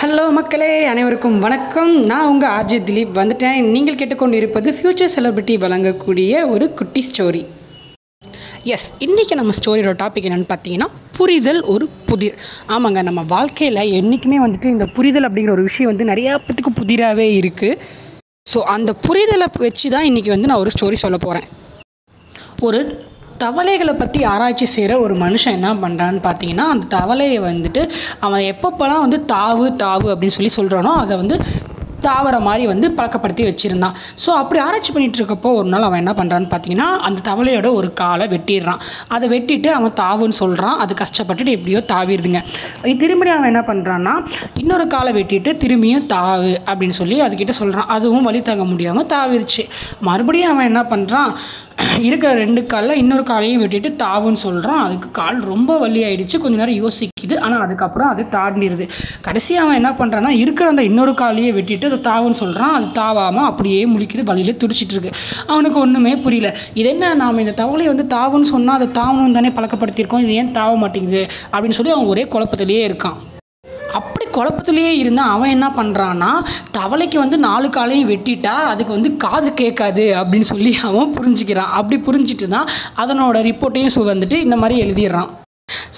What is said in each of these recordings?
Hello மக்களே அனைவருக்கும் வணக்கம். நான் உங்கள் ஆர்ஜி திலீப் வந்துட்டேன். நீங்கள் கேட்டுக்கொண்டு இருப்பது ஃப்யூச்சர் செலிபிரிட்டி வழங்கக்கூடிய ஒரு குட்டி ஸ்டோரி எஸ் இன்றைக்கி நம்ம ஸ்டோரியோட டாபிக் என்னென்னு பார்த்தீங்கன்னா புரிதல் ஒரு புதிர். ஆமாங்க நம்ம வாழ்க்கையில் என்றைக்குமே வந்துட்டு இந்த புரிதல் அப்படிங்கிற ஒரு விஷயம் வந்து நிறையா பேத்துக்கு புதிராகவே இருக்குது ஸோ அந்த புரிதலை வச்சு தான் இன்றைக்கி வந்து நான் ஒரு ஸ்டோரி சொல்ல போகிறேன் ஒரு தவளைகளை பற்றி ஆராய்ச்சி செய்கிற ஒரு மனுஷன் என்ன பண்ணுறான்னு பார்த்தீங்கன்னா அந்த தவளையை வந்துட்டு அவன் எப்பப்போலாம் வந்து தாவு தாவு அப்படின்னு சொல்லி சொல்கிறானோ அதை வந்து தாவர மாதிரி வந்து பழக்கப்படுத்தி வச்சுருந்தான். ஸோ அப்படி ஆராய்ச்சி பண்ணிகிட்டு இருக்கப்போ ஒரு நாள் அவன் என்ன பண்ணுறான்னு பார்த்தீங்கன்னா அந்த தவளையோட ஒரு காலை வெட்டிடுறான். அதை வெட்டிட்டு அவன் தாவுன்னு சொல்கிறான் அது கஷ்டப்பட்டுட்டு எப்படியோ தாவிடுதுங்க. திரும்பி அவன் என்ன பண்ணுறான்னா இன்னொரு காலை வெட்டிட்டு திரும்பியும் தாவு அப்படின்னு சொல்லி அதுக்கிட்ட சொல்கிறான் அதுவும் வழி தாங்க முடியாமல் தாவிருச்சு. மறுபடியும் அவன் என்ன பண்ணுறான் இருக்கிற ரெண்டு காலில் இன்னொரு காலையும் விட்டுட்டு தாவுன்னு சொல்கிறான் அதுக்கு கால் ரொம்ப வலி ஆயிடுச்சு. கொஞ்ச நேரம் யோசிக்குது. ஆனால் அதுக்கப்புறம் அது தாண்டிடுது கடைசியாக அவன் என்ன பண்ணுறான்னா இருக்கிற அந்த இன்னொரு காலையே வெட்டிட்டு அதை தாவுன்னு சொல்கிறான் அது தாவாமல் அப்படியே முழிக்குது. வழியில் துடிச்சிட்டு இருக்கு. அவனுக்கு ஒன்றுமே புரியல. இது என்ன? நாம் இந்த தவளையை வந்து தாவுன்னு சொன்னால் அதை தாவணும் தானே பழக்கப்படுத்தியிருக்கோம். இது ஏன் தாவ மாட்டேங்குது? அப்படின்னு சொல்லி அவன் ஒரே குழப்பத்திலேயே இருக்கான். அப்படி குழப்பத்திலேயே இருந்தால் அவன் என்ன பண்ணுறான்னா தவளைக்கு வந்து நாலு காலையும் வெட்டிட்டா அதுக்கு வந்து காது கேட்காது அப்படின்னு சொல்லி அவன் புரிஞ்சுக்கிறான். அப்படி புரிஞ்சுட்டு தான் அதனோட ரிப்போர்ட்டையும் சு- வந்துட்டு இந்த மாதிரி எழுதிடுறான்.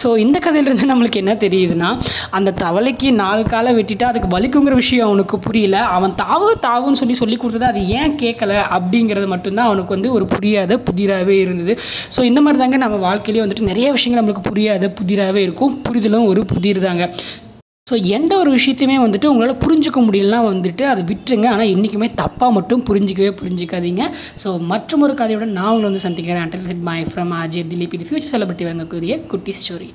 ஸோ இந்த கதையிலேருந்து நம்மளுக்கு என்ன தெரியுதுன்னா அந்த தவளைக்கு நாலு காலை வெட்டிட்டா அதுக்கு வலிக்குங்கிற விஷயம் அவனுக்கு புரியல. அவன் தாவு தாவுன்னு சொல்லி சொல்லி கொடுத்தது அது ஏன் கேட்கல அப்படிங்கிறது மட்டும்தான் அவனுக்கு வந்து ஒரு புரியாத புதிராகவே இருந்தது. ஸோ இந்த மாதிரி தாங்க நம்ம வாழ்க்கையிலேயே வந்துட்டு நிறைய விஷயங்கள் நம்மளுக்கு புரியாத புதிராகவே இருக்கும். புரிதலும் ஒரு புதிர் தாங்க ஸோ எந்த ஒரு விஷயத்தையுமே வந்துட்டு உங்களால் புரிஞ்சுக்க முடியலனா வந்துட்டு அதை விட்டுருங்க. ஆனால் என்றைக்குமே தப்பாக மட்டும் புரிஞ்சிக்கவே புரிஞ்சிக்காதீங்க. ஸோ மற்றும் ஒரு கதையோட நான் உங்களை வந்து சந்திக்கிறேன். அண்டல் மை ஃப்ரம் அஜய் திலீப் இது ஃபியூச்சர் செலிபிரிட்டி வாங்கக்கூடிய குட்டி ஸ்டோரி